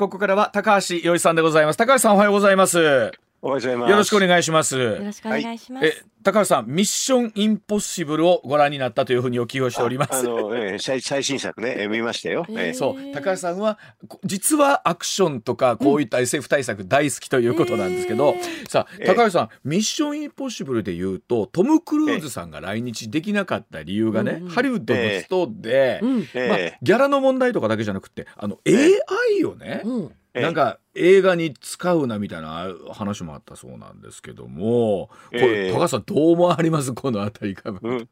ここからは高橋洋一さんでございます。高橋さんおはようございます。おはようございます。よろしくお願いします。よろしくお願いします。え高橋さんミッションインポッシブルをご覧になったというふうにお聞きをしておりまあすの、えー、最最新作ね、えー見ましたよ。えー。えー。そう。高橋さんはこ実はアクションとかこういった SF 対策大好きということなんですけど、えさあえー。高橋さん、ミッションインポッシブルで言うとトム・クルーズさんが来日できなかった理由がね、うんうんハリウッドの人で、うん。まあえ、ギャラの問題とかだけじゃなくてあのえ AI をね、うん。なんか映画に使うなみたいな話もあったそうなんですけども、これええ高橋さんどう思われます？このあたりか。うん、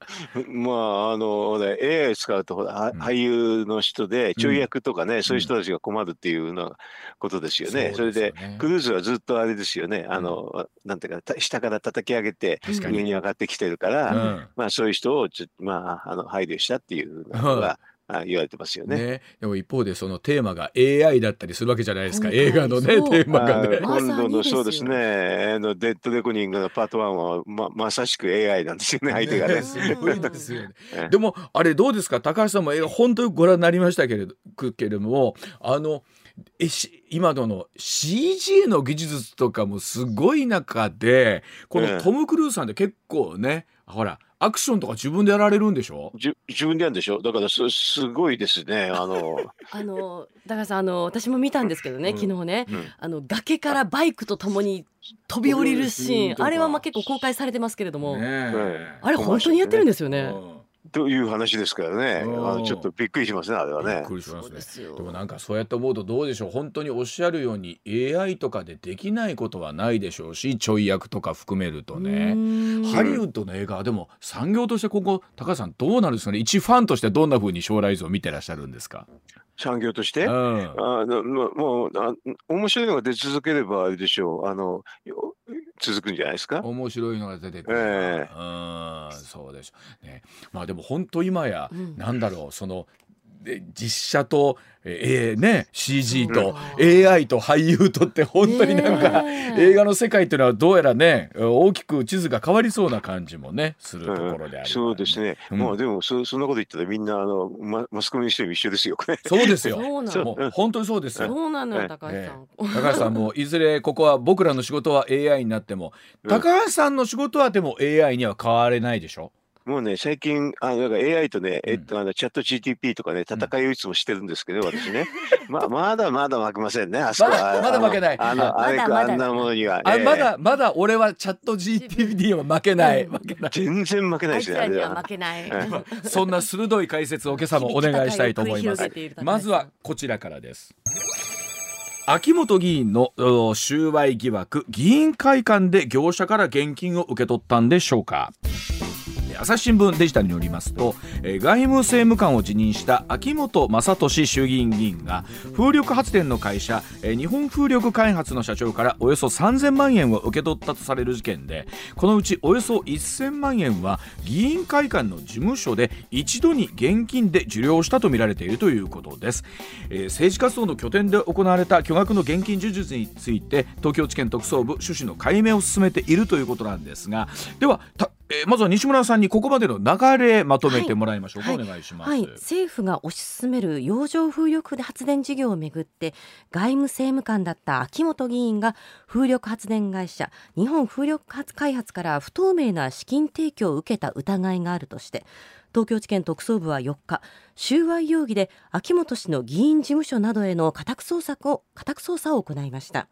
まあ、あの、ね、AI を使うと、ほら、はうん。俳優の人で、ちょい役とかね、そういううん人たちが困るっていうようなことですよね。そそうれで、クルーズはずっとあれですよね、あの、なんていうか、た下から叩き上げて、上に上がってきてるかうら、ん。まあ、そういう人をちょ、まあ、あの、配慮したっていうのが、あ言われてますよね。ね、でも一方でそのテーマが AI だったりするわけじゃないですか。映画のねテーマがね。あーまさに今度のですよそうですね、あのデッドレコニングのパート1はままさしく AI なんですよね、相手がね。すごいですよね。ええ。でもあれどうですか？高橋さんも映画本当にご覧になりましたけれどけれどもあのえし今のの CG の技術とかもすごい中でこええ。のトム・クルーズさんって結構ねほらアクションとか自分でやられるんでしょ？じゅ自分でやるんでしょ？だからすすごいですね。あの、あの、高橋さん、あの、私も見たんですけどね、うん昨日ね。うんあの、崖からバイクとともに飛び降りるシーン、あれはまあ結構公開されてますけれども。ねえあれ本当にやってるんですようね。んという話ですからね。うんあのちょっとびっくりしますね、あれはびっね。くりしますねそうですよでもなんかそうやって思うとどうでしょう本当におっしゃるように AI とかでできないことはないでしょうしちょい役とか含めるとね。ハリウッドの映画はでも産業としてここ高橋さんどうなるんですかね？一ファンとしてどんな風に将来像を見てらっしゃるんですか、産業として。うんあのもうもうあ面白いのが出続ければあれでしょう。あのよ続くんじゃないですか？面白いのが出てくる、えうんそうでしょうねまあでも本当今や、うんなんだろうそので実写と、えーね CG と、うん AI と俳優とって本当になんか、映画の世界っていうのはどうやらね大きく地図が変わりそうな感じもねするところでありますね、そうですね。うん。もうでもそそんなこと言ったらみんなあのママスコミの人も一緒ですよ。こ れそうですよ。そうなの。もう本当にそうですよ。そう。なのよ、ええ高橋さん。高橋さんもいずれここは僕らの仕事は AI になっても、うん。高橋さんの仕事はでも AI には変われないでしょ？もうね、最近、あの、だから AI とね、うん。えっと、あの、チャット GTP とかね、戦いをいつもしてるんですけど、私ね。ま、まだまだ負けませんね、あそこは。まだまだ負けない。あの、あれまだまだ。あんなものには。あええ。まだまだ俺はチャット GTP は負けない。負けない。全然負けないですね、負。けない。えそんな鋭い解説を今朝もお願いしたいと思います。まずはこちらからです。秋元議員のお収賄疑惑議員会館で業者から現金を受け取ったんでしょうか朝日新聞デジタルによりますと、えー外務政務官を辞任した秋元正俊衆議院議員が風力発電の会社、えー日本風力開発の社長からおよそ3000万円を受け取ったとされる事件でこのうちおよそ1000万円は議員会館の事務所で一度に現金で受領したとみられているということです、えー政治活動の拠点で行われた巨額の現金授受について東京地検特捜部趣旨の解明を進めているということなんですがではたえーまずは西村さんにここまでの流れまとめてもらいましょうか、はいお願いします。はい、政府が推し進める洋上風力発電事業をめぐって外務政務官だった秋元議員が風力発電会社日本風力開発から不透明な資金提供を受けた疑いがあるとして東京地検特捜部は4日収賄容疑で秋元氏の議員事務所などへの家宅捜索を家宅捜査を行いました。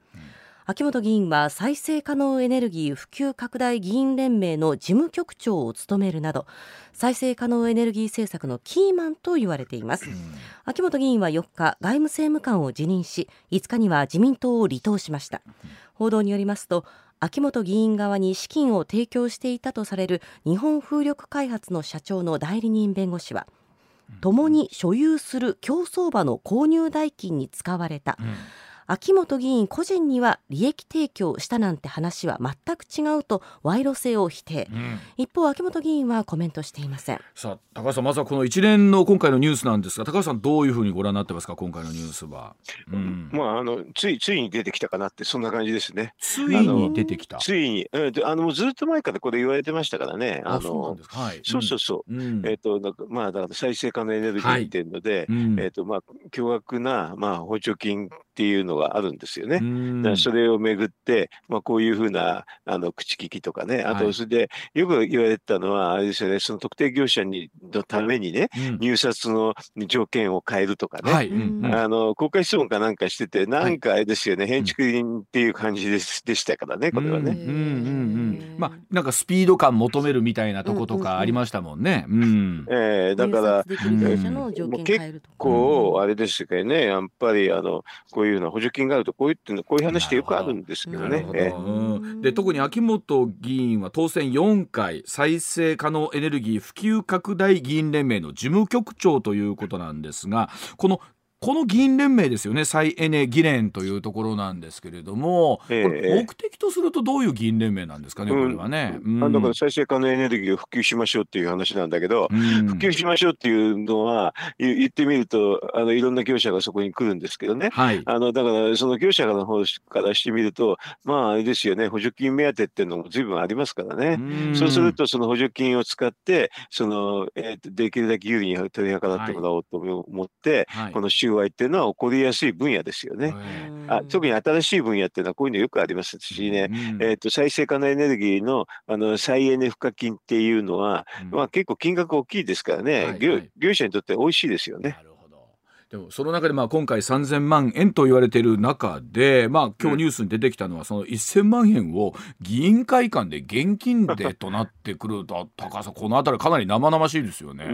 秋元議員は再生可能エネルギー普及拡大議員連盟の事務局長を務めるなど再生可能エネルギー政策のキーマンと言われています。秋元議員は4日外務政務官を辞任し5日には自民党を離党しました。報道によりますと秋元議員側に資金を提供していたとされる日本風力開発の社長の代理人弁護士は共に所有する競走馬の購入代金に使われた、秋元議員個人には利益提供したなんて話は全く違うと賄賂性を否定、うん。一方秋元議員はコメントしていません。さあ高橋さんまずはこの一連の今回のニュースなんですが高橋さんどういうふうにご覧になってますか今回のニュースは、うん。まあ、あのついついに出てきたかなって、そんな感じですね。ついに出てきた？ついに、うんであのもうずっと前からこれ言われてましたからね。ああそうなんのですか？はい。そうそうそう。うん。えっ、と、なんかまあ、だから再生可能エネルギーっていうので、うん。えっ、と、まあ、巨額な、まあ、補助金っていうのがあるんですよね。うん。だからそれをめぐって、まあ、こういうふうなあの口利きとかね、あはい。とそれでよく言われてたのは、あれですよね、その特定業者にのためにね、うん。入札の条件を変えるとかね、はい、うんうん。あの公開質問かなんかしてて、なんかあれですよね、変築人っていう感じですでしたからね、これはね。うんうんうんうん。まあなんかスピード感求めるみたいなとことかありましたもんね。うん。えーだから、入札できる業者の条件変えるとか、こう、あれですけどね、やっぱりあのこういうような補助金があると、こういうってのこういう話ってよくあるんですけどね。どえうんで特に秋元議員は当選4回再生可能エネルギー普及拡大議員連盟の事務局長ということなんですがこのこの議員連盟ですよね。再エネ議連というところなんですけれども、ええ。これ目的とするとどういう議員連盟なんですかね、うん。これはね。うん。あだから再生可能エネルギーを普及しましょうっていう話なんだけど、うん。普及しましょうっていうのは、言言ってみるとあの、いろんな業者がそこに来るんですけどね。はい。あのだから、その業者の方からしてみると、まあ、あれですよね、補助金目当てっていうのも随分ありますからね。そうすると、その補助金を使って、そのえーとできるだけ有利に取り計らってもらおうと思って、はい。この収賄っていうのは起こりやすい分野ですよね。あ特に新しい分野っていうのはこういうのよくありますしね、うんえー、と再生可能エネルギーのあの再エネ賦課金っていうのは、うん。まあ、結構金額大きいですからね、業はいはい。業者にとって美味しいですよね。でもその中でまあ今回3000万円と言われている中で、まあ、今日ニュースに出てきたのはその1000万円を議員会館で現金でとなってくると高橋さんこの辺りかなり生々しいですよね。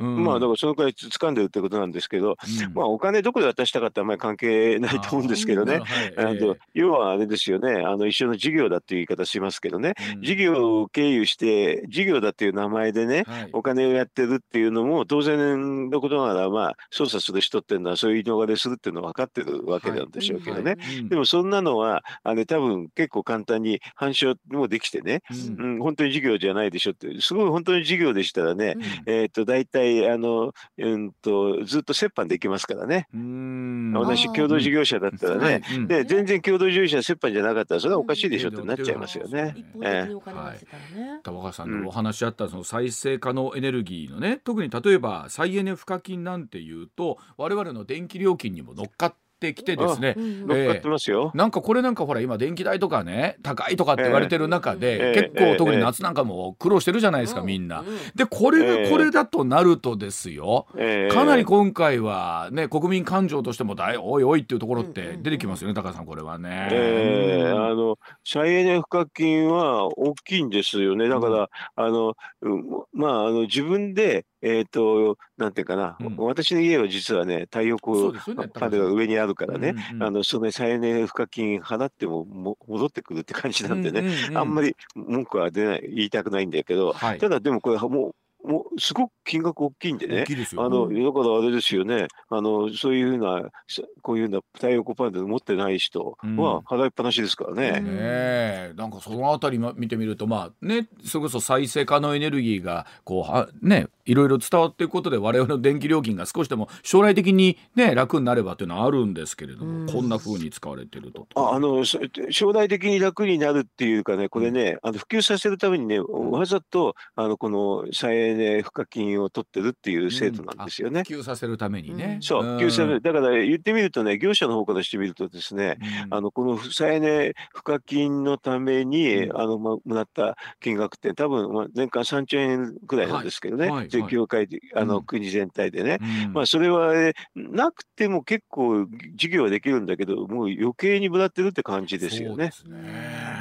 うん。まあだからそのくらい掴んでるってことなんですけど、うん。まあ、お金どこで渡したかってあんまり関係ないと思うんですけどね。あーはい。あの要はあれですよね、あの一緒の事業だっていう言い方しますけどね、うん。事業を経由して、事業だっていう名前でね、はい。お金をやってるっていうのも当然のことながら、まあ、操作する人っていうのはそういう言い逃れするっていうのは分かってるわけなんでしょうけどね。はい。うんでもそんなのは、あれ多分結構簡単に反証もできてね、うん。うん、本当に事業じゃないでしょって、すごい本当に事業でしたらね、うん。えっ、と、大体、あの、うんと、ずっと折半できますからね。うん。同じ共同事業者だったらね、はい。うん。で、全然共同事業者折半じゃなかったら、それはおかしいでしょってなっちゃいますよね。一方的にお金が出てたらね、高橋さんのお話しあったその再生可能エネルギーのね特に例えば再エネ賦課金なんていうと我々の電気料金にも乗っかってきてですねうん乗っかってますよ。なんかこれなんかほら今電気代とかね高いとかって言われてる中で、ええ結構、ええ特に夏なんかも苦労してるじゃないですか、うんみんな。うんでこれええがこれだとなるとですよ、えーかなり今回はね国民感情としてもだいおいおいっていうところって出てきますよね、高橋さんこれはね。えーうんあの再エネ賦課金は大きいんですよね。だから、あの、うんまあ、あの自分で、えっ、と、なんていうかな、うん。私の家は実はね、太陽光パネルが上にあるからね、うんうんあの、その再エネ賦課金払ってもも戻ってくるって感じなんでね、あんまり、り文句は出ない、言いたくないんだけど、はい。ただでもこれもう、もうすごく金額大きいんでね大き。いですよ。あの、うん。だからあれですよね、あの、そういうふうな、さこういうふうな太陽光パネル持ってない人うん。は払いっぱなしですからね。うん。ねえなんかそのあたりま見てみるとまあねそれこそ再生可能エネルギーがこうはねいろいろ伝わっていくことで我々の電気料金が少しでも将来的にね楽になればというのはあるんですけれども、うん。こんな風に使われてると。ああのそ将来的に楽になるっていうかね、これね、あの普及させるためにね、わざとあのこの再エネ賦課金を取ってるっていう制度なんですよね。普及させるためにね。そう、普及させる。だから言ってみるとね、業者の方からしてみるとですね、うん。あのこの再エネ賦課金のために、うん。あのまもらった金額って多分、まあ、年間3兆円くらいなんですけどね、はい。はい全業界であの、うん国全体でね。うんまあ、それは、えなくても結構事業はできるんだけど、もう余計にぶらってるって感じですよね。そうですねで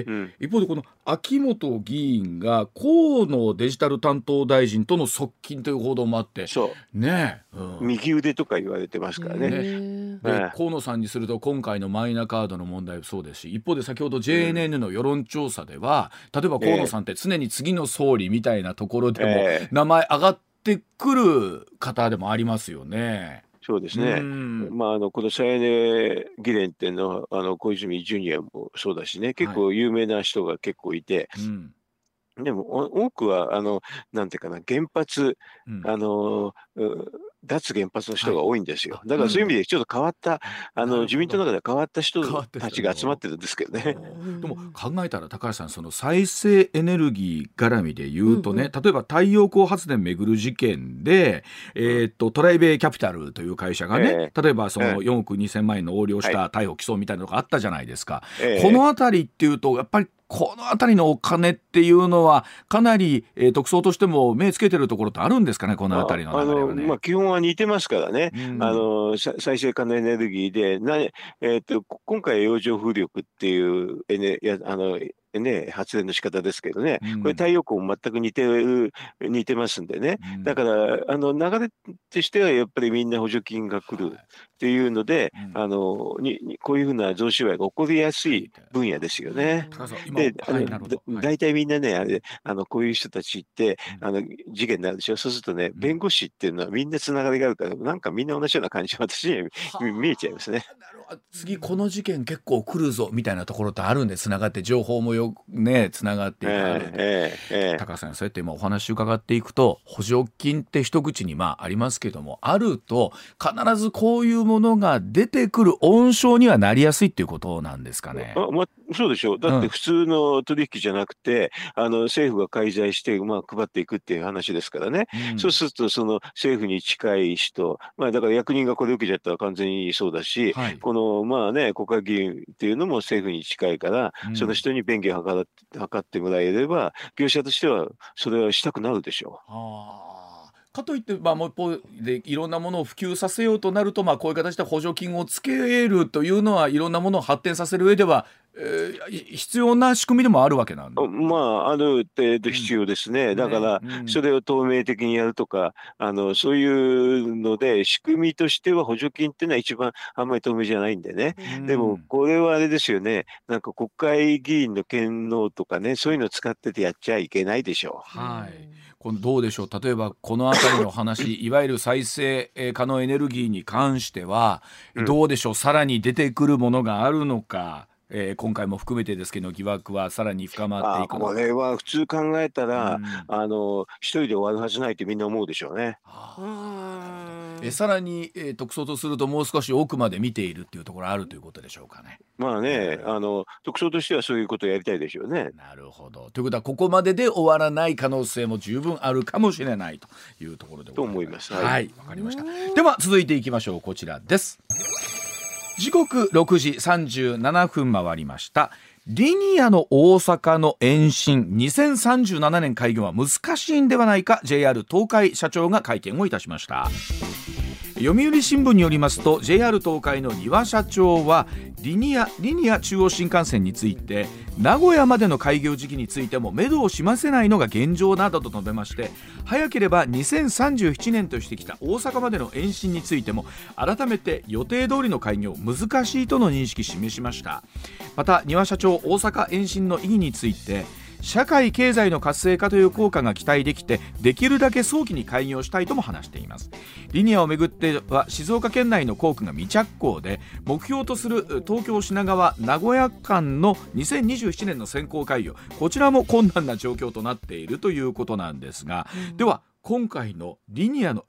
うん一方でこの秋元議員が河野デジタル担当大臣との側近という報道もあってそう。ねえ、うん右腕とか言われてますからね。へーでええ河野さんにすると今回のマイナカードの問題もそうですし一方で先ほど JNN の世論調査では、例えば河野さんって常に次の総理みたいなところでもええ名前上がってくる方でもありますよね。そうですね。まあ、あの、この再エネ議連っていうのは、あの、小泉ジュニアもそうだしね、結構有名な人が結構いて、はい、でも、多くは、あの、なんていうかな、原発、うん、あの、脱原発の人が多いんですよ。だからそういう意味でちょっと変わった、あの自民党の中で変わった人たちが集まってるんですけどね。でも考えたら高橋さんその再生エネルギー絡みで言うとね、例えば太陽光発電めぐる事件で、えっとトライベイキャピタルという会社がね、例えばその4億2,000万円の横領した逮捕起訴みたいなのがあったじゃないですか。この辺りっていうとやっぱりこの辺りのお金っていうのはかなり、えー、特捜としても目つけてるところってあるんですかねこの辺りの流れはね。まあ、基本は似てますからね、うん、あの再生可能エネルギーでな、えーと、今回洋上風力っていうエネやあのね、発電の仕方ですけどね、うん、これ太陽光も全く似てる、似てますんでね、うん、だから、あの、流れとしてはやっぱりみんな補助金が来るっていうので、はい、あの、に、こういうふうな増資売が起こりやすい分野ですよね。で、大体みんなね、あれ、あの、こういう人たちって、あの、事件になるでしょ。そうするとね、弁護士っていうのはみんなつながりがあるから、なんかみんな同じような感じ私には見えちゃいますね。次この事件結構来るぞみたいなところってあるんでつながって情報もよねつながっていくので、えーえー、高さんそうやって今お話伺っていくと補助金って一口にまあありますけどもあると必ずこういうものが出てくる温床にはなりやすいっていうことなんですかね。あまあ、そうでしょう。だって普通の取引じゃなくて、うん、あの政府が介在して、まあ、配っていくっていう話ですからね、うん、そうするとその政府に近い人、まあ、だから役人がこれ受けちゃったら完全にそうだし、はい、このまあね国会議員っていうのも政府に近いから、うん、その人に便宜を図ってもらえれば業者としてはそれはしたくなるでしょう。かといって、まあ、もう一方でいろんなものを普及させようとなると、まあ、こういう形で補助金をつけるというのはいろんなものを発展させる上では、えー、必要な仕組みでもあるわけなんまあ、ある程度必要ですね。うん、だから、それを透明的にやるとか、あの、そういうので、仕組みとしては補助金っていうのは一番あんまり透明じゃないんでね。うん、でも、これはあれですよね。なんか国会議員の権能とかね、そういうのを使っててやっちゃいけないでしょう。はい。このどうでしょう？例えばこの辺りの話 いわゆる再生可能エネルギーに関しては、どうでしょう？さらに出てくるものがあるのか。えー、今回も含めてですけど疑惑はさらに深まっていくこれは普通考えたら、うん、あの一人で終わるはずないってみんな思うでしょうね。えさらに、えー、特捜とするともう少し奥まで見ているっていうところあるということでしょうかね。まあね、あの特捜としてはそういうことをやりたいでしょうね。なるほど。ということはここまでで終わらない可能性も十分あるかもしれないというところでと思います。はい、わ、はい、かりました。では続いていきましょう。こちらです。時刻6時37分回りました。リニアの大阪の延伸。2037年開業は難しいんではないか。JR 東海社長が会見をいたしました。読売新聞によりますと JR 東海の丹羽社長はリニアリニア中央新幹線について名古屋までの開業時期についても目処を示せないのが現状などと述べまして早ければ2037年としてきた大阪までの延伸についても改めて予定通りの開業難しいとの認識示しました。また丹羽社長大阪延伸の意義について社会経済の活性化という効果が期待できてできるだけ早期に開業したいとも話しています。リニアをめぐっては静岡県内の工区が未着工で目標とする東京品川名古屋間の2027年の先行開業。こちらも困難な状況となっているということなんですが、うん、では今回のリニアの、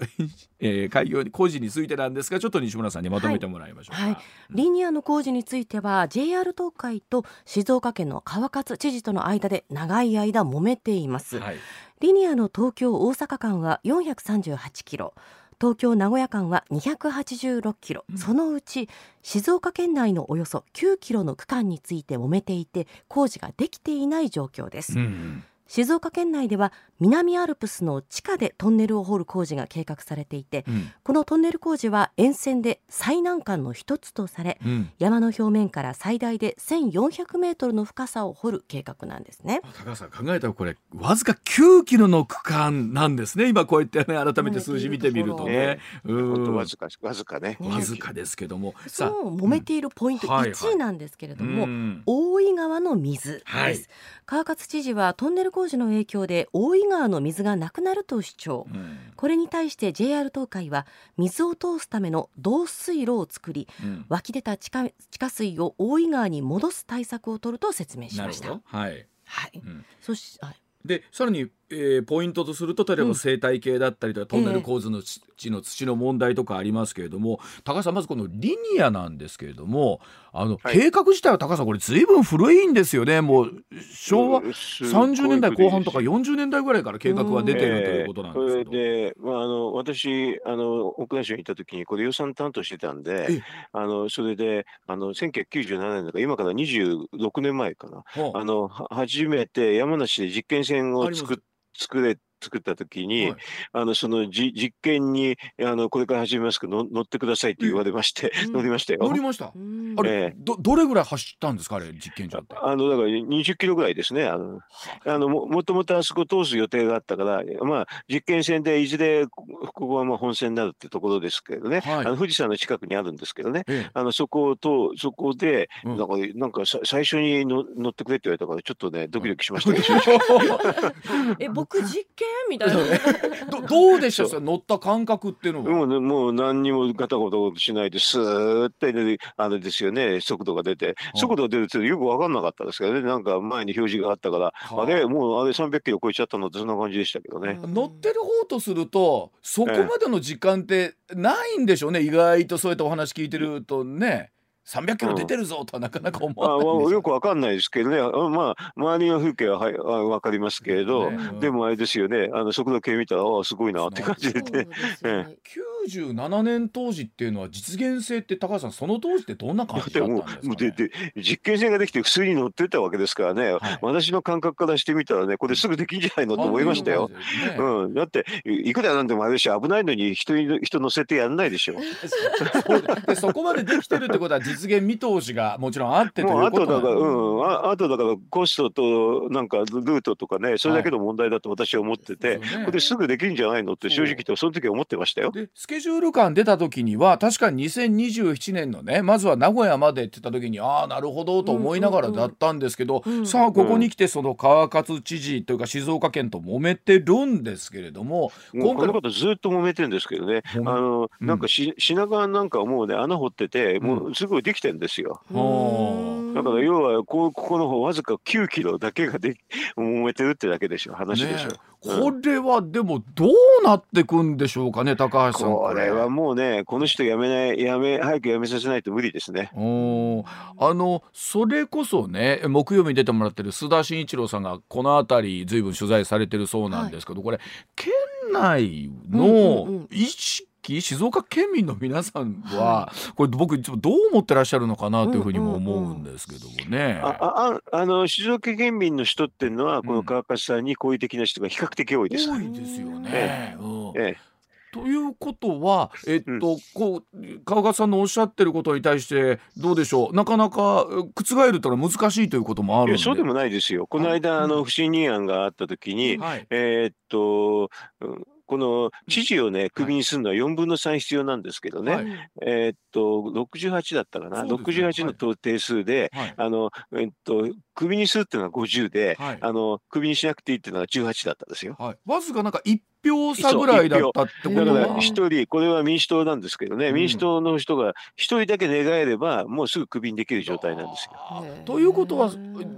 えー、開業工事についてなんですがちょっと西村さんにまとめてもらいましょうはい。はい、リニアの工事については JR 東海と静岡県の川勝知事との間で長い間揉めています、はい、リニアの東京大阪間は438キロ。東京名古屋間は286キロ、うん、そのうち静岡県内のおよそ9キロの区間について揉めていて工事ができていない状況です、うん静岡県内では南アルプスの地下でトンネルを掘る工事が計画されていて、うん、このトンネル工事は沿線で最難関の一つとされ、うん、山の表面から最大で1400メートルの深さを掘る計画なんですね。高橋さん考えたらこれわずか9キロの区間なんですね。今こうやってね改めて数字見てみるとね、うん。わずかわずかね。わずかですけども。そう揉めているポイント1位なんですけれども、大大井川の水です、はい、川勝知事はトンネル工事の影響で大井川の水がなくなると主張、うん、これに対して JR 東海は水を通すための導水路を作り、うん、湧き出た地下地下水を大井川に戻す対策を取ると説明しました。はい、はい、うん、そし、はい。でさらに、えー、ポイントとすると例えば生態系だったりとか、トンネル構図の地の土の問題とかありますけれども、高橋さんまずこのリニアなんですけれどもあの、はい、計画自体は高橋さんこれずいぶん古いんですよね。もう昭和30年代後半とか40年代ぐらいから計画は出てるということなんですけど、で、まあ、あの私あの奥田市にいた時にこれ予算担当してたんであのそれであの1997年だから今から26年前かな、あ。の初めて山梨で実験船を作作れ作った時に、はい、あのそのじ実験にあのこれから始めますけど乗ってくださいって言われまして、乗りましたよ。乗りました。あれ、えー、どどれぐらい走ったんですかあれ実験場って？あのだから20キロぐらいですね。あのあのももともとあそこ通す予定があったからまあ実験船でいずれここはまあ本線になるってところですけどね。はい、あの富士山の近くにあるんですけどね。ええ、あのそことそこで、うん、なんかなんかさ最初にの乗ってくれって言われたからちょっとねドキドキしました、え僕実験みたいな。どどうでしょう。乗った感覚っていうのは。もう,、ね、もう何にもガタゴトしないでスーッて、ね、あれですよね。速度が出て、速度が出るってよく分かんなかったですけどね。なんか前に表示があったから、あれもうあれ300キロ超えちゃったのってそんな感じでしたけどね、乗ってる方とするとそこまでの時間ってないんでしょうね、意外とそういったお話聞いてるとね。300キロ出てるぞとはなかなか思わない、うん、よ。くわかんないですけどね、まあ、周りの風景ははいわかりますけれど、ねうん、でもあれですよね、あの速度計見たら、ああ、すごいなって感じでね。97年当時っていうのは実現性って高橋さんその当時ってどんな感じだったんですか、ね、でで実験性ができて普通に乗ってたわけですからね、はい、私の感覚からしてみたらねこれすぐできんじゃないのと思いましたよ。ね、うん、だっていくらなんでもあれし危ないのに人人乗せてやんないでしょ。でそこまでできてるってことは実現見通しがもちろんあってということなんです、ね、うんああとだからコストとなんかルートとかねそれだけの問題だと私は思ってて、はい、これすぐできるんじゃないのって正直言ってその時は思ってましたよ。でスケジュール感出た時には確かに2027年のねまずは名古屋までって言った時にああなるほどと思いながらだったんですけど、さあここに来てその川勝知事というか静岡県と揉めてるんですけれども今回のことずっと揉めてるんですけどね。あの、なんかし品川なんかもうね穴掘っててもうすぐできてるんですよ。だから要はこここの方わずか9キロだけがで揉めてるってだけでしょ話でしょ。ねこれはでもどうなってくんでしょうかね高橋さんこれ。はもうねこの人やめないやめ早くやめさせないと無理ですね。おあのそれこそね木曜日に出てもらってる須田慎一郎さんがこの辺りずいぶん取材されてるそうなんですけど、はい、これ県内の意識静岡県民の皆さんは、これ僕いつもどう思ってらっしゃるのかなというふうにも思うんですけどもね。あああの静岡県民の人っていうのは、この川勝さんに好意的な人が比較的多いです。多いですよね。ええ。ええ。ということは、えっと、うん、こう川勝さんのおっしゃってることに対してどうでしょう？なかなか覆るとは難しいということもあるそうでもないですよ。この間、あの不信任案があった時に、はい、えー、っと、うんこの知事をね、クビにするのは4分の3必要なんですけどね、はい、えー、っと、68だったかな、ね、68の定数で、はい、あの、えー、っと、クビにするっていうのは50で、はい、あの、クビにしなくていいっていうのは18だったんですよ。はい、わずかなんか1票差ぐらいだったってことだから一人、これは民主党なんですけどね、うん、民主党の人が一人だけ願えれば、もうすぐクビにできる状態なんですよ。ということは、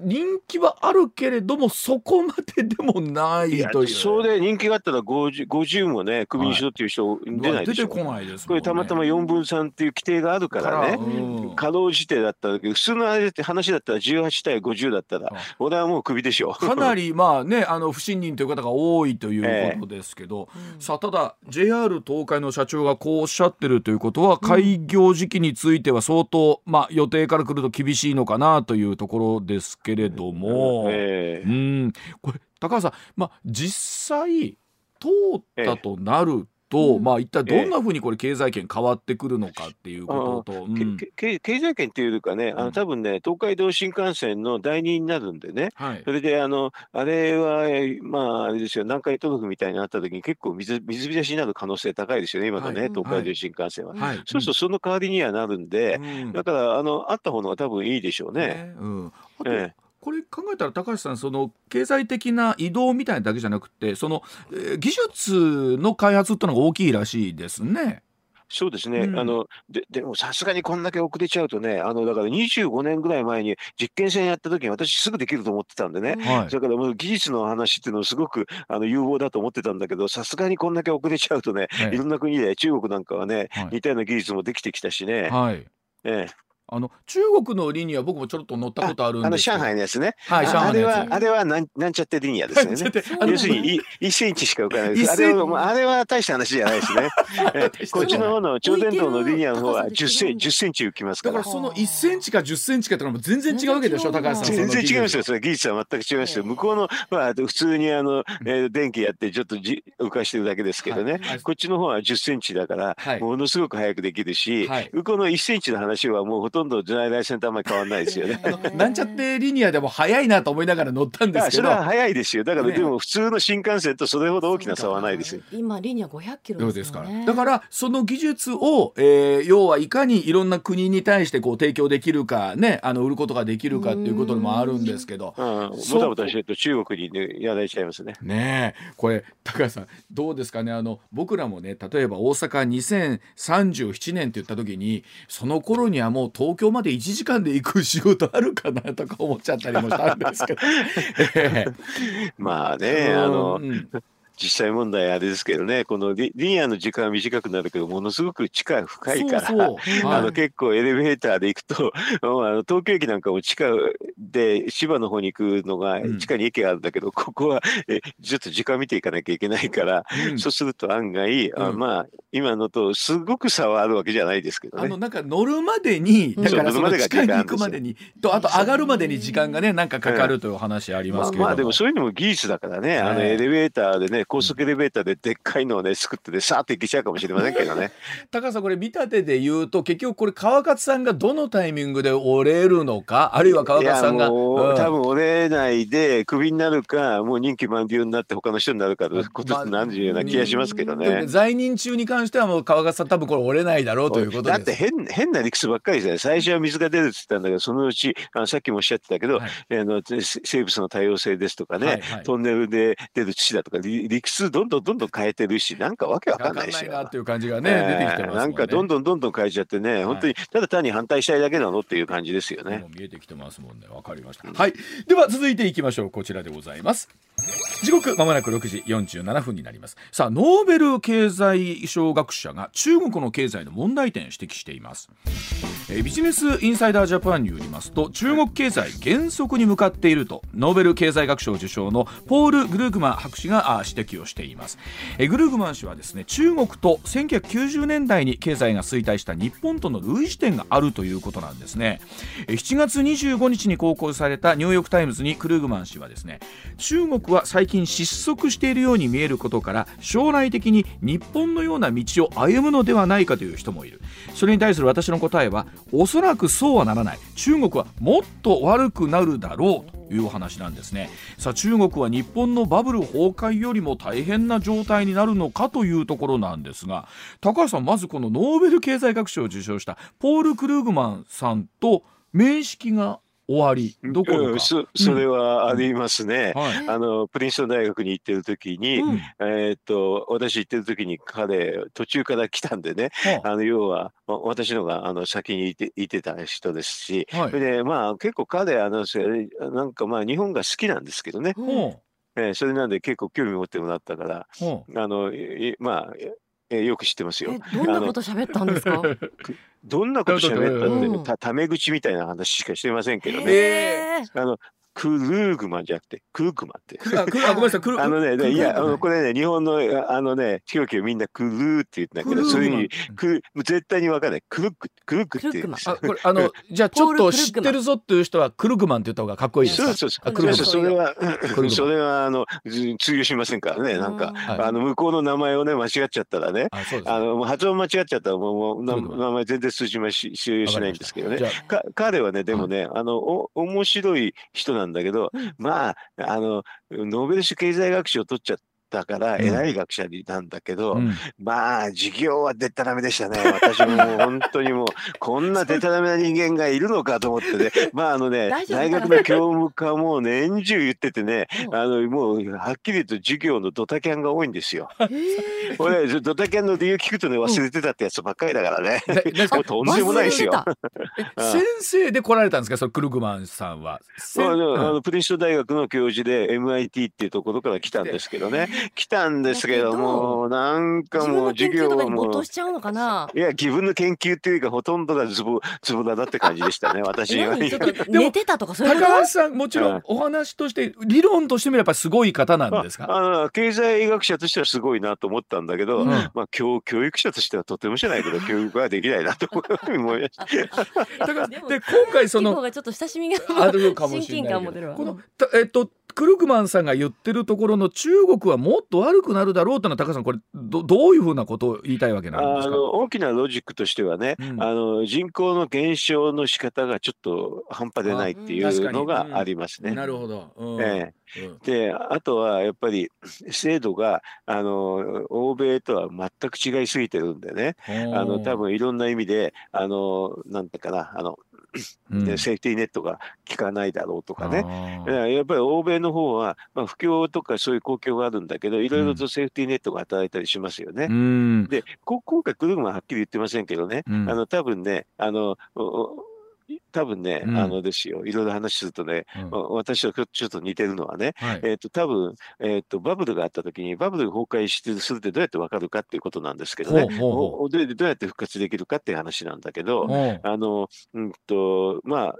人気はあるけれども、そこまででもないという。そうで人気があったら50、50もね、クビにしろっていう人出ないでしょ。出てこないです、ね、これたまたま4分3っていう規定があるからね、うん、かろうじてだったら、普通の話だったら18対50だったら、俺はもうクビでしょ。かなり、まあね、あの不信任という方が多いということですけど、えー、さあただ JR 東海の社長がこうおっしゃってるということは開業時期については相当、まあ、予定から来ると厳しいのかなというところですけれども、えー、うん。これ高橋さん、まあ、実際通ったとなると、うん、まあ一体どんなふうにこれ経済圏変わってくるのかっていうことと、うん、経済圏っていうかね、あの多分ね東海道新幹線の第二になるんでね、はい、それであのあれはまああれですよ。南海トロフみたいになった時に結構水水浸しになる可能性高いですよね今のね、はい、東海道新幹線は、はい、そうするとその代わりにはなるんで、だからあのあった方が多分いいでしょうね。ね。うん。ええ、これ考えたら高橋さんその経済的な移動みたいなだけじゃなくてその、えー、技術の開発ってのが大きいらしいですね。そうですね。うん、あの、で、でもさすがにこんだけ遅れちゃうとね、あの、だから25年ぐらい前に実験船やった時に私すぐできると思ってたんでね。はい、だからもう技術の話っていうのをすごくあの有望だと思ってたんだけど、さすがにこんだけ遅れちゃうとね、はい、いろんな国で中国なんかはね、はい、似たような技術もできてきたしね。はい。ええ。あの中国のリニア僕もちょっと乗ったことあるんですあの上海のやつね。はい、上海。あれはあれはなんなんちゃってリニアですよね。要するに1センチしか浮かないです。あれはあれは大した話じゃないですね。こっちの方の超電導のリニアの方は10センチ10センチ浮きますから。だからその1センチか10センチかってのも全然違うわけでしょ高橋さん。全然違いますよ。それ技術は全く違いますよ。向こうのまあ普通にあの、えー、電気やってちょっとじ浮かしてるだけですけどね。こっちの方は10センチだからものすごく早くできるし、向こうの1センチの話はもうほとんど在来線とあんまり変わらないですよね。なんちゃってリニアでも早いなと思いながら乗ったんですけど。それは早いですよ。だから、でも普通の新幹線とそれほど大きな差はないですよ。今リニア500キロですから。だからその技術を、えー、要はいかにいろんな国に対してこう提供できるかね、あの売ることができるかっていうこともあるんですけど。うん、もたもたしてると中国に、ね、やられちゃいますね。ねこれ高橋さんどうですかね？あの僕らもね、例えば大阪2037年って言った時に、その頃にはもう東京まで1時間で行く仕事あるかなとか思っちゃったりもしたんですけど。まあね、あの、うん実際問題あれですけどね、このリニアの時間は短くなるけど、ものすごく地下深いから、はい、あの結構エレベーターで行くと、あの東京駅なんかも地下で千葉の方に行くのが、地下に駅があるんだけど、うん、ここはえちょっと時間見ていかなきゃいけないから、うん、そうすると案外、うん、あまあ、今のとすごく差はあるわけじゃないですけどね。あのなんか乗るまでに、だからその地下に行くまでに、とあと上がるまでに時間がね、なんかかかるという話ありますけど、まあ、まあでもそういうのも技術だからね、あのエレベーターでね、高速エレベーターでででっかいのをね作ってねさーっていけちゃうかもしれませんけどね。高さんこれ見立てで言うと結局これ川勝さんがどのタイミングで折れるのかあるいは川勝さんが、うん、多分折れないでクビになるかもう任期満了になって他の人になるかということになるような気がしますけどね、まあ、在任中に関してはもう川勝さん多分これ折れないだろうということだって変変な理屈ばっかりですね最初は水が出るって言ったんだけどそのうちあのさっきもおっしゃってたけど、はい、あの生物の多様性ですとかね、はいはい、トンネルで出る土だとか理屈どんどんどんどん変えてるしなんかわけわかんないしなっていう感じがね、えー、出てきてます、ね、なんかどんどんどんどん変えちゃってね、はい、本当にただ単に反対したいだけなのっていう感じですよね。見えてきてますもんね。わかりました。はい。では続いていきましょう。こちらでございます。時刻まもなく6時47分になりますさあノーベル経済賞学者が中国の経済の問題点を指摘していますえビジネスインサイダージャパンによりますと中国経済減速に向かっているとノーベル経済学賞受賞のポール・グルーグマン博士が指摘をしています。えグルーグマン氏はですね中国と1990年代に経済が衰退した日本との類似点があるということなんですね。7月25日に公開されたニューヨーク・タイムズにクルーグマン氏はですね中国は最近失速しているように見えることから将来的に日本のような道を歩むのではないかという人もいる。それに対する私の答えはおそらくそうはならない。中国はもっと悪くなるだろうと。いうお話なんですね。さあ中国は日本のバブル崩壊よりも大変な状態になるのかというところなんですが高橋さんまずこのノーベル経済学賞を受賞したポール・クルーグマンさんと面識が終わりどころか、そそれはありますね、うん。はい、あのプリンストン大学に行ってる時に、うん、えー、っと私行ってる時に彼途中から来たんでね、あ。の要は私のがあの先にいていてた人ですし、はい、でまあ結構彼あのなんかまあ日本が好きなんですけどね、えー、それなんで結構興味持ってもらったから、あのまあえー、よく知ってますよ。どんなこと喋ったんですか？どんなこと喋ったって、た、ため口みたいな話しかしてませんけどね。あの、クルーグマンじゃなくて、クルクマンって。あ、ごめんなさい、クルあのね、いや、あの、これね、日本の、あのね、地域はみんなクルーって言ってんだけど、そういうふうに、ク絶対にわかんない。クルック、クルックって言うんですあ、これ、あの、じゃあちょっと知ってるぞっていう人は、クルグマンって言った方がかっこいいですかそうそうそう。それは、それは、あの、通用しませんからね。なんか、あの、向こうの名前をね、間違っちゃったらね、あの、発音間違っちゃったら、もう、名前全然通じまし、通用しないんですけどね。彼はね、でもね、あの、お、面白い人なんだけど、まあ、あの、ノーベル賞経済学賞を取っちゃっったから偉い学者なんだけど、うん。まあ授業はでたらめでしたね。私も本当にもうこんなでたらめな人間がいるのかと思ってね。まああのね大学の教務課も年中言っててねうん。あのもうはっきり言うと授業のドタキャンが多いんですよ。これドタキャンの理由聞くとね忘れてたってやつばっかりだからね。もうとんでもないですよ。先生で来られたんですかそのクルグマンさんは。あ、でもうん。あのプリンストン大学の教授で MIT っていうところから来たんですけどね来たんですけどもうなんかもう授業はもう没頭しちゃうのかな？いや自分の研究っていうかほとんどがズボズボラだって感じでしたね 私えは。寝てたとかそう高橋さんもちろうんんお話として理論としてもやっぱりすごい方なんですか？あの経済学者としてはすごいなと思ったんだけど、うん。まあ教教育者としてはとてもじゃないけど 教育はできないなと思いました。だからで今回そのちょっと親しみがあるかもしれ親近ないけ感も出るわ。どこのたえっとクルグマンさんが言ってるところの中国はもっと悪くなるだろうというのは高橋さんこれどどういうふうなことを言いたいわけなんですか？あの大きなロジックとしてはね、うん。あの人口の減少の仕方がちょっと半端でないっていうのがありますね。なるほど。うん。えうん。えであとはやっぱり制度があの欧米とは全く違いすぎてるんでね。あの多分いろんな意味であのなんてかなあの、うん。セーフティーネットが効かないだろうとかね。やっぱり欧米の方は、まあ、不況とかそういう公共があるんだけどいろいろとセーフティーネットが働いたりしますよね。うん。でこ今回、クルグマンはっきり言ってませんけどね、うん。あの多分ね、あの多分ね、うん。あのですよ、いろいろ話するとね、うん。まあ私とちょっと似てるのはね、はい。えっ、と多分えっ、とバブルがあった時にバブルが崩壊してするってどうやってわかるかっていうことなんですけどね、ほうどうやって復活できるかっていう話なんだけど、あのうんとまあ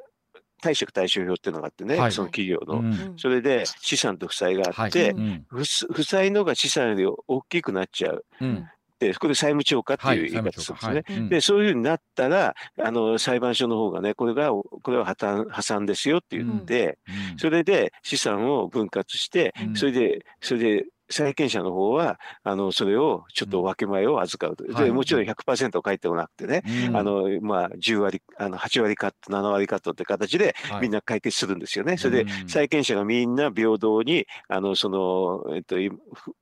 貸借対照表っていうのがあってね、はい。その企業の、うん。それで資産と負債があはい。って、うん。負負債のが資産より大きくなっちゃう。うんで、そこで債務超過ってはいいう言い方するんですね。はい。うん。で、そういうふうになったら、あの、裁判所の方がね、これが、これは破綻、破産ですよって言って、うん。それで資産を分割して、うん。それで、それで、債権者の方は、あの、それをちょっと分け前を預かると。はい。で、もちろん100%返ってこなくてね、うん。あの、まあ、10割、あの、8割カット、7割カットって形で、はい。みんな解決するんですよね。それでうん、債権者がみんな平等に、あの、その、えっと、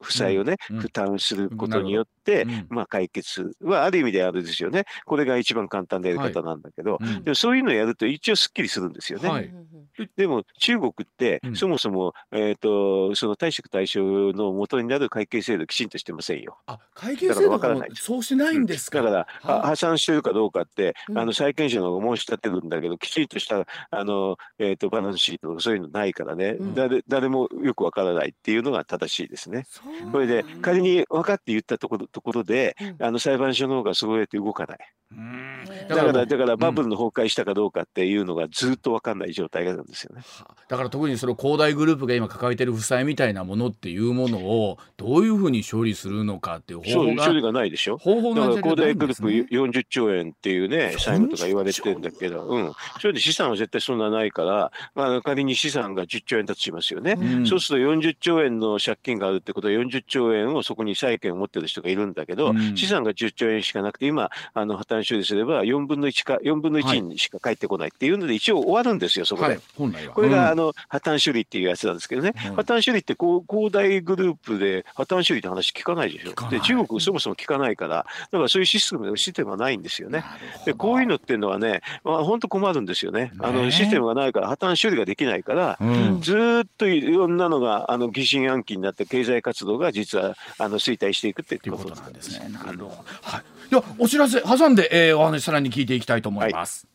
負債をね、うん。負担することによって、うん。まあ、解決はある意味であれですよね。これが一番簡単なやり方なんだけど、うん。でもそういうのをやると一応すっきりするんですよね。はい。うんうん。でも中国ってうん。そもそも、えっ、と、その貸借対象の元になる会計制度きちんとしてませんよ。あ会計制度からわからないそうしないんですか？だから、はは破産してるかどうかって、うんあの債権者の申し立てるんだけど、きちんとしたあの、えー、とバランスシートとかそういうのないからね、うん誰誰もよくわからないっていうのが正しいですね。それで仮に分かって言ったところところで、うんあの裁判所の方がそうやって動かない。うんだから、だからうんバブルの崩壊したかどうかっていうのがずっと分かんない状態なんですよね。はだから特にその恒大グループが今抱えてる負債みたいなものっていうものをどういうふうに処理するのかっていう方法が処理がないでしょ？方法がだから、恒大グループ40兆円っていうね、債務とか言われてるんだけど、うん。それで資産は絶対そんなないから、まあ、仮に資産が10兆円だとしますよね。うんそうすると40兆円の借金があるってことは40兆円をそこに債権を持ってる人がいるんだけど、うん資産が10兆円しかなくて、今、あの破綻処理すれば4分の1か、4分の1にしか返ってこないっていうので、一応終わるんですよ、そこで。はい本来はこれが、あうんの破綻処理っていうやつなんですけどね、うん破綻処理ってこう恒大グループで破綻処理って話聞かないでしょで中国そもそも聞かないからだからそういうシステムシステムはないんですよね。でこういうのっていうのはね、まあ、本当困るんですよねあねのシステムがないから破綻処理ができないから、うんずーっといろんなのがあの疑心暗鬼になって経済活動が実はあの衰退していくってというここととなんですね。なるど。ほど。はい。ではお知らせ挟んで、えーお話さらに聞いていきたいと思います。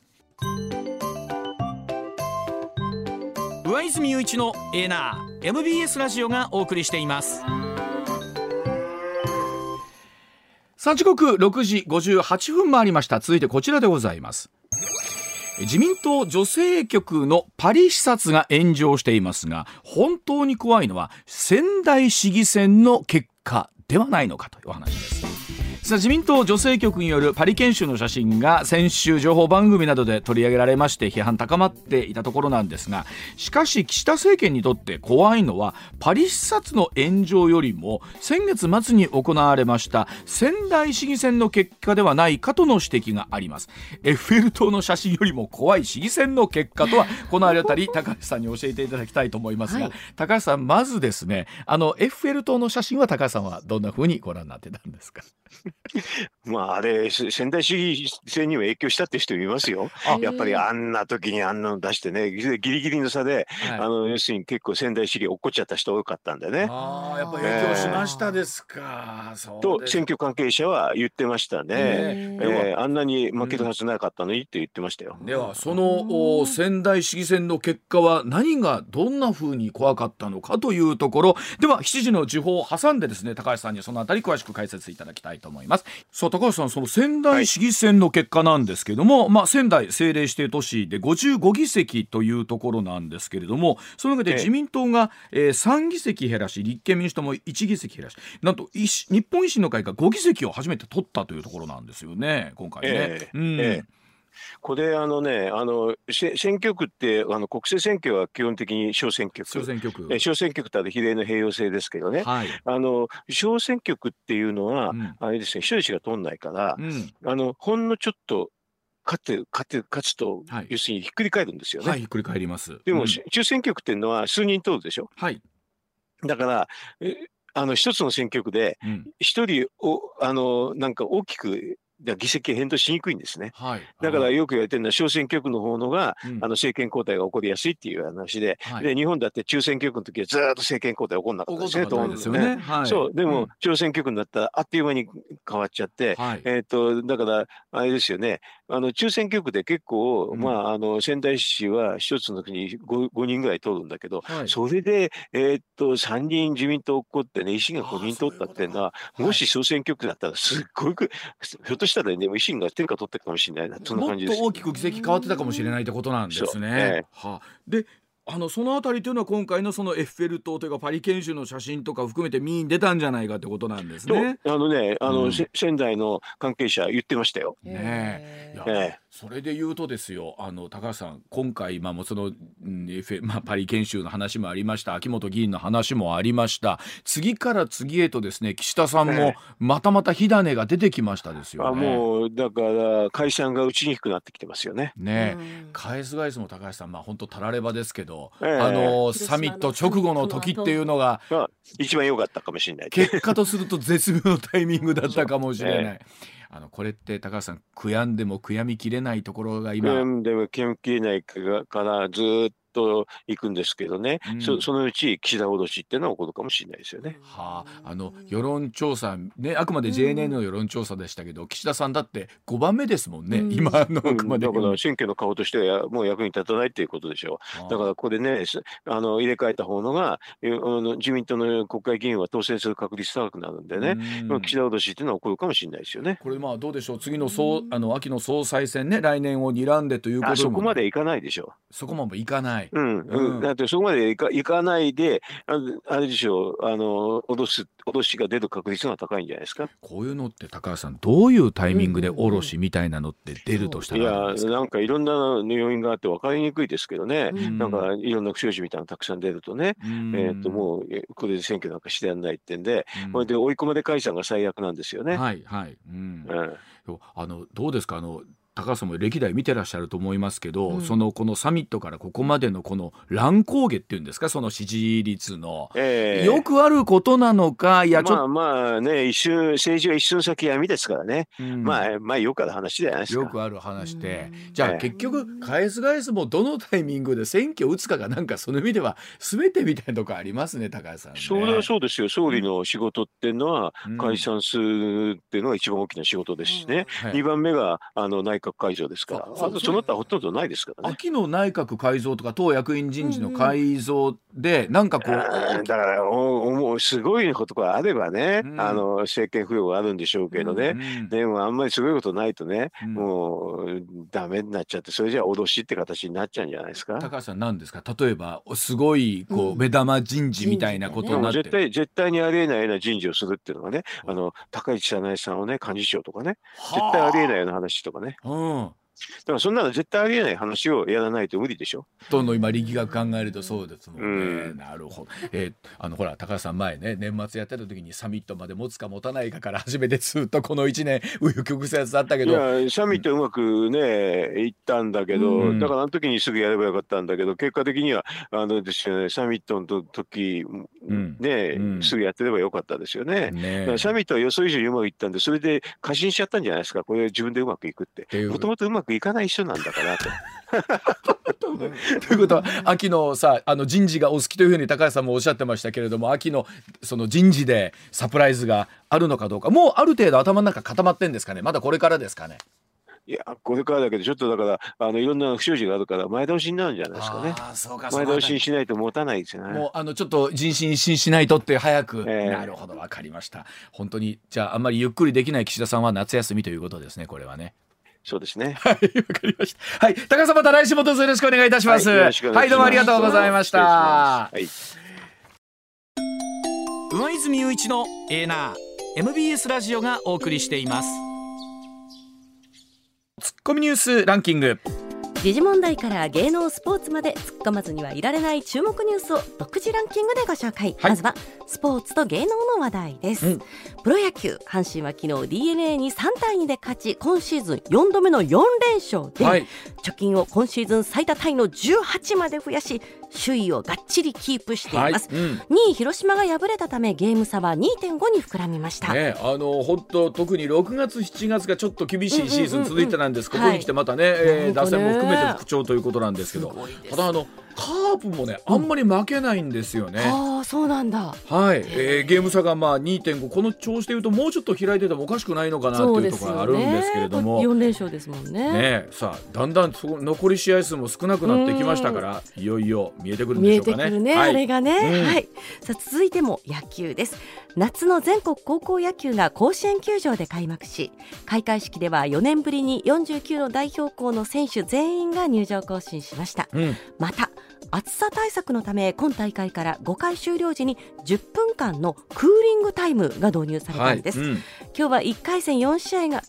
上泉雄一のエーナー MBS ラジオがお送りしていますさあ時刻6時58分回りました。続いてこちらでございます。自民党女性局のパリ視察が炎上していますが本当に怖いのは仙台市議選の結果ではないのかというお話ですさあ自民党女性局によるパリ研修の写真が先週情報番組などで取り上げられまして批判高まっていたところなんですがしかし岸田政権にとって怖いのはパリ視察の炎上よりも先月末に行われました仙台市議選の結果ではないかとの指摘があります。エッフェル塔の写真よりも怖い市議選の結果とはこの辺り高橋さんに教えていただきたいと思いますが、はい、高橋さんまずですねあのエッフェル塔の写真は高橋さんはどんな風にご覧になってたんですか？まあ、あれ、仙台主義制には影響したって人いますよ。やっぱりあんな時にあんなの出してね、ギリギリの差で、はい、あの要するに結構仙台主義落っこっちゃった人多かったんでね。ああ、やっぱ影響しましたですか。えー、と、選挙関係者は言ってましたね。えー、えー、あんなに負けるはずなかったのにって言ってましたよ。では、その仙台市議選の結果は何がどんなふうに怖かったのかというところ、では7時の時報を挟んでですね、高橋さんにそのあたり詳しく解説いただきたいと思います。さあ高橋さんその仙台市議選の結果なんですけども、はい、まあ、仙台政令指定都市で55議席というところなんですけれどもその中で自民党が、えー、3議席減らし立憲民主党も1議席減らしなんと日本維新の会が5議席を初めて取ったというところなんですよね今回ね。えー、うん。えーこれあのねあの選挙区ってあの国政選挙は基本的に小選挙区。小選挙区。え小選挙区って比例の併用制ですけどね、はい、あの小選挙区っていうのは、うん、あれですね一人しか通んないから、うん、あのほんのちょっと勝って勝って勝つと、はい、要するにひっくり返るんですよね。はい、ひっくり返ります。でも、うん、中選挙区っていうのは数人通るでしょ？はい。だからえあの一つの選挙区で一人を、あのなんか大きく議席変動しにくいんですね。はい、だからよく言われてるのは小選挙区の方のが、うん、あの政権交代が起こりやすいっていう話で。はい、で日本だって中選挙区の時はずっと政権交代起こんなかったですね、と思うんですよね。はい、そう。でも、うん、選挙区になったらあっという間に変わっちゃって、はい、えっ、とだからあれですよね。あの中選挙区で結構、うん、まああの仙台市は一つの国に 5, 5人ぐらい通るんだけど、それでえっ、と3人自民党起こってね維新が5人通ったっていうのはもし小選挙区だったらすっごくひょっとしたらね、維新が天下取ってるかもしれないな、そんな感じです。もっと大きく議席変わってたかもしれないってことなんですね。ねはあ、であのそのあたりというのは今回のそのエッフェル塔というかパリ研修の写真とか含めて見に出たんじゃないかってことなんですね。あのねあの、うん、仙台の関係者言ってましたよ。ねえ。えそれで言うとですよあの高橋さん今回、まあ、もその、うんまあ、パリ研修の話もありました秋元議員の話もありました。次から次へとですね岸田さんもまたまた火種が出てきましたですよ、ね、あもうだから解散が打ちにくくなってきてますよね。ね返す返すも高橋さんまあ本当たらればですけど、えー、あのサミット直後の時っていうのが一番良かったかもしれない。結果とすると絶妙のタイミングだったかもしれない。あのこれって高橋さん悔やんでも悔やみきれないところが今。悔やんでも悔やみきれないからずっと行くんですけどね、うん、そそのうち岸田脅しっていうのは起こるかもしれないですよね。はあ、あの世論調査ねあくまで JNN の世論調査でしたけど、うん、岸田さんだって5番目ですもんね、うん、今のあくまで、だから選挙の顔としてはもう役に立たないっていうことでしょう。だからこれねあの入れ替えた方のがあの自民党の国会議員は当選する確率高くなるんでね、岸田脅しっていうのは起こるかもしれないですよね。これまあどうでしょう次の総あの秋の総裁選ね来年を睨んでということそこまでいかないでしょう。そこまでいかない。うん、うん。だってそこまでいかいかないで、ああれでしょう、あの脅す脅しが出る確率が高いんじゃないですか？こういうのって高橋さん、どういうタイミングで脅しみたいなのって出るとしたら？いや、なんかいろんな要因があって分かりにくいですけどね、うん、なんかいろんな不祥事みたいなのたくさん出るとね、うん、えー、っともうこれで選挙なんかしてやんないってんで、うん、これで追い込まれ解散が最悪なんですよね。はいはい。うん。うん、あのどうですか？あの高橋さんも歴代見てらっしゃると思いますけど、うん、そのこのサミットからここまでのこの乱高下っていうんですかその支持率の、えー、よくあることなのかいやちょまあまあね一瞬政治は一瞬先闇ですからね、うん、まあまあよくある話じゃないですか。よくある話で、じゃあ結局返す返すもどのタイミングで選挙打つかがなんかその意味では全てみたいなとこありますね高橋さん、ね、それはそうですよ。総理の仕事っていうのは解散するっていうのが一番大きな仕事ですしね、うん。はい、2番目があの内閣改造ですから、あとその他ほとんどないですからね。秋の内閣改造とか党役員人事の改造で、なんかこう、だからおおすごいことがあればね、うん、あの政権浮揚があるんでしょうけどね、うん、でもあんまりすごいことないとね、うん、もうダメになっちゃってそれじゃ脅しって形になっちゃうんじゃないですか。高橋さん何ですか？例えばすごいこう、目玉人事みたいなことになって、絶対絶対にありえないような人事をするっていうのはね、あの高市早苗さんをね幹事長とかね絶対ありえないような話とかね。うん。だからそんなの絶対ありえない話をやらないと無理でしょ。との今力学考えるとそうですもんね。うん、なるほど。えー、あのほら高橋さん前ね年末やってた時にサミットまで持つか持たないかから初めてずっとこの1年紆余曲折だったけど。いやサミットうまくねいったんだけど、うん、だからあの時にすぐやればよかったんだけど結果的にはあのですよねサミットの時、うん、ね、すぐやってればよかったですよね。ねサミットは予想以上にうまくいったんでそれで過信しちゃったんじゃないですかこれ自分でうまくいくって。もともとうまくいかない人なんだからと。ということは秋のさあの人事がお好きというふうに高橋さんもおっしゃってましたけれども秋のその人事でサプライズがあるのかどうかもうある程度頭の中固まってんですかねまだこれからですかね。いや、これからだけど、ちょっとだから、あのいろんな不祥事があるから、前倒しになるんじゃないですかね。前倒しにしないと持たないですよね。もう、あの、ちょっと人心一新しないとって早く。えー、なるほど、わかりました。本当に、じゃあ、あんまりゆっくりできない岸田さんは夏休みということですね、これはね。そうですね。はい、わかりました。はい、高さまた来週もどうぞよろしくお願いいたします。はい、はい、どうもありがとうございました。はい。上泉雄一のエーナー MBS ラジオがお送りしています。ツッコミニュースランキング。時事問題から芸能スポーツまで突っ込まずにはいられない注目ニュースを独自ランキングでご紹介、はい、まずはスポーツと芸能の話題です、うん、プロ野球阪神は昨日 d n a に3対2で勝ち今シーズン4度目の4連勝で、はい、貯金を今シーズン最多タイの18まで増やし首位をがっちりキープしています、はいうん、2位広島が敗れたためゲーム差は2.5に膨らみました、ね、あの本当特に6月7月がちょっと厳しいシーズン続いてたんです、ここに来てまたね、はい、えー、打線も含めて復調ということなんですけど。ただあのカープもねあんまり負けないんですよね。うん、あそうなんだ。はい、えー、ゲーム差がまあ2.5この調子でいうともうちょっと開いててもおかしくないのかなっていうところがあるんですけれども。四、ね、連勝ですもんね。ねさあだんだんそ残り試合数も少なくなってきましたからいよいよ見えてくるんでしょうかね。見えてくるね、はい、あれがね、うん、はい。さあ続いても野球です。夏の全国高校野球が甲子園球場で開幕し開会式では4年ぶりに49の代表校の選手全員が入場行進しました、うん、また暑さ対策のため今大会から5回終了時に10分間のクーリングタイムが導入されたんです、はい。うん、今日は1回戦4試合が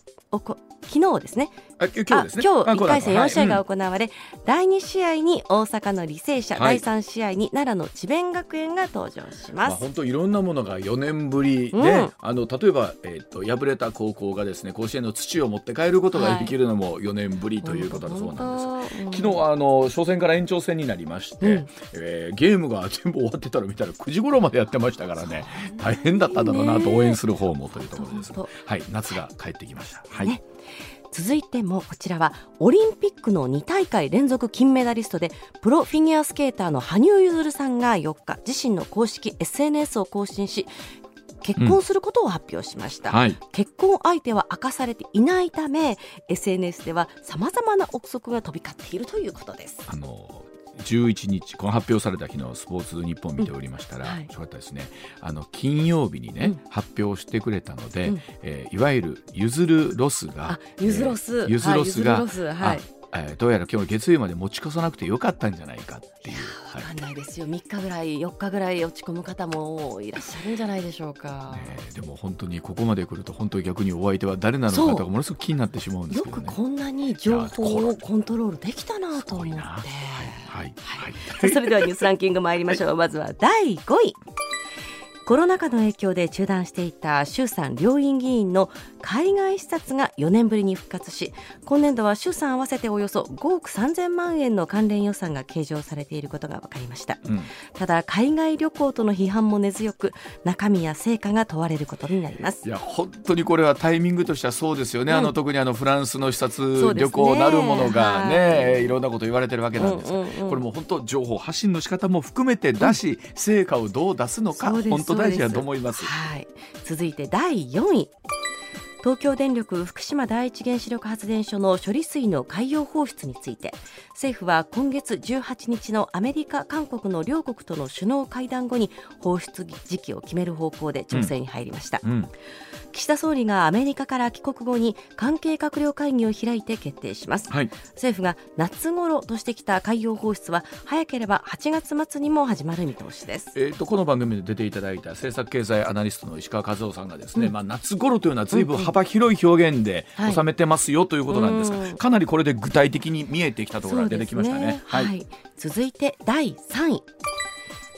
昨日ですね。あ今日ですね。今日1回戦4試合が行われ、第2試合に大阪の履正社、第3試合に奈良の智弁学園が登場します。本当いろんなものが4年ぶりで、あの例えば、えー、と敗れた高校がですね甲子園の土を持って帰ることができるのも4年ぶりということだそうなんです。昨日あの初戦から延長戦になりまして、うえゲームが全部終わってたら見たら9時頃までやってましたからね。大変だったんだろうなと応援する方もというところです。はい夏が帰ってきました。はい。続いてもこちらはオリンピックの2大会連続金メダリストでプロフィギュアスケーターの羽生結弦さんが4日自身の公式 SNS を更新し結婚することを発表しました、うん。はい、結婚相手は明かされていないため SNS ではさまざまな憶測が飛び交っているということです。あの11日この発表された日のスポーツ日本見ておりましたら、うんはい、よかったですね。あの金曜日にね、うん、発表してくれたので、うん、えー、いわゆるゆずるロスがゆずロス、ゆずロスが、はい、えー、どうやら今日月曜日まで持ち越さなくてよかったんじゃないかっていう。わかんないですよ、3日ぐらい4日ぐらい落ち込む方もいらっしゃるんじゃないでしょうか。ね、でも本当にここまで来ると本当に逆にお相手は誰なのかとかものすごく気になってしまうんですけど、ね、よくこんなに情報をコントロールできたなと思って。はい、はい、それではニュースランキング参りましょう、はい、まずは第5位。コロナ禍の影響で中断していた衆参両院議員の海外視察が4年ぶりに復活し今年度は衆参合わせておよそ5億3000万円の関連予算が計上されていることが分かりました、うん、ただ海外旅行との批判も根強く中身や成果が問われることになります。いや本当にこれはタイミングとしてはそうですよね、うん、あの特にあのフランスの視察旅行なるものがね、ねはい、いろんなこと言われてるわけなんですが、うんうんうん、これも本当情報発信の仕方も含めてだし、成果をどう出すのか本当大事だと思います、はい、続いて第4位東京電力福島第一原子力発電所の処理水の海洋放出について政府は今月18日のアメリカ、韓国の両国との首脳会談後に放出時期を決める方向で調整に入りました、うんうん。岸田総理がアメリカから帰国後に関係閣僚会議を開いて決定します、はい、政府が夏頃としてきた海洋放出は早ければ8月末にも始まる見通しです、えーと、この番組で出ていただいた政策経済アナリストの石川和夫さんがですね、うん、まあ、夏頃というのはずいぶん幅広い表現で収めてますよということなんですが、はい、かなりこれで具体的に見えてきたところが出てきましたね、ね、はい、続いて第3位。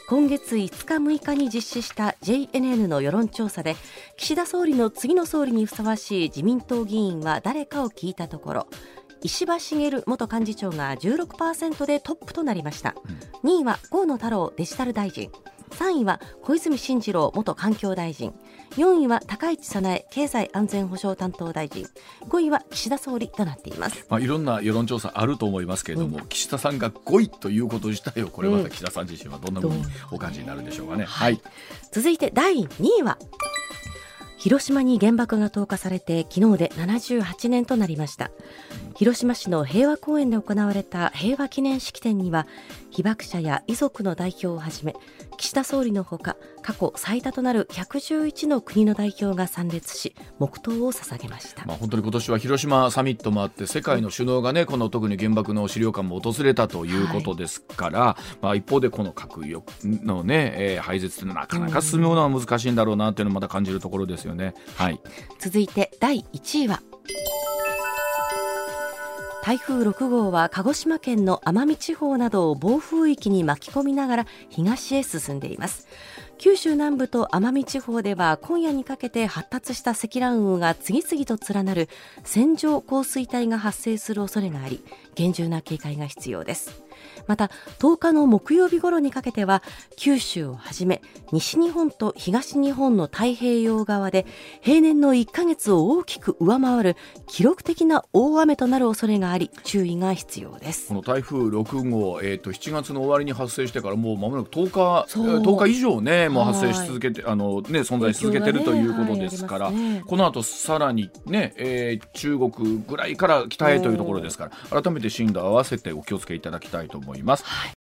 今月5日6日に実施した JNN の世論調査で岸田総理の次の総理にふさわしい自民党議員は誰かを聞いたところ石破茂元幹事長が16%でトップとなりました、うん、2位は河野太郎デジタル大臣3位は小泉進次郎元環境大臣。4位は高市早苗経済安全保障担当大臣。5位は岸田総理となっています、まあ、いろんな世論調査あると思いますけれども、うん、岸田さんが5位ということ自体をこれまた岸田さん自身はどんなふうにお感じになるでしょうかね、はい、続いて第2位は広島に原爆が投下されて昨日で78年となりました。広島市の平和公園で行われた平和記念式典には被爆者や遺族の代表をはじめ岸田総理のほか過去最多となる111の国の代表が参列し黙祷を捧げました、まあ、本当に今年は広島サミットもあって世界の首脳がねこの特に原爆の資料館も訪れたということですから、はい、まあ、一方でこの核のね、えー、廃絶というのはなかなか進むのは難しいんだろうなというのをまた感じるところですよね。はい、続いて第1位は台風6号は鹿児島県の奄美地方などを暴風域に巻き込みながら東へ進んでいます。九州南部と奄美地方では今夜にかけて発達した積乱雲が次々と連なる線状降水帯が発生する恐れがあり厳重な警戒が必要です。また10日の木曜日頃にかけては九州をはじめ西日本と東日本の太平洋側で平年の1ヶ月を大きく上回る記録的な大雨となる恐れがあり注意が必要です。この台風6号、えーと、7月の終わりに発生してからもう間もなく10日10日以上ねもう発生し続けて、あのね存在し続けてる、ね、ということですから、はい。ね、この後さらにね、えー、中国ぐらいから北へというところですから改めて進路合わせてお気をつけいただきたいと思います。はい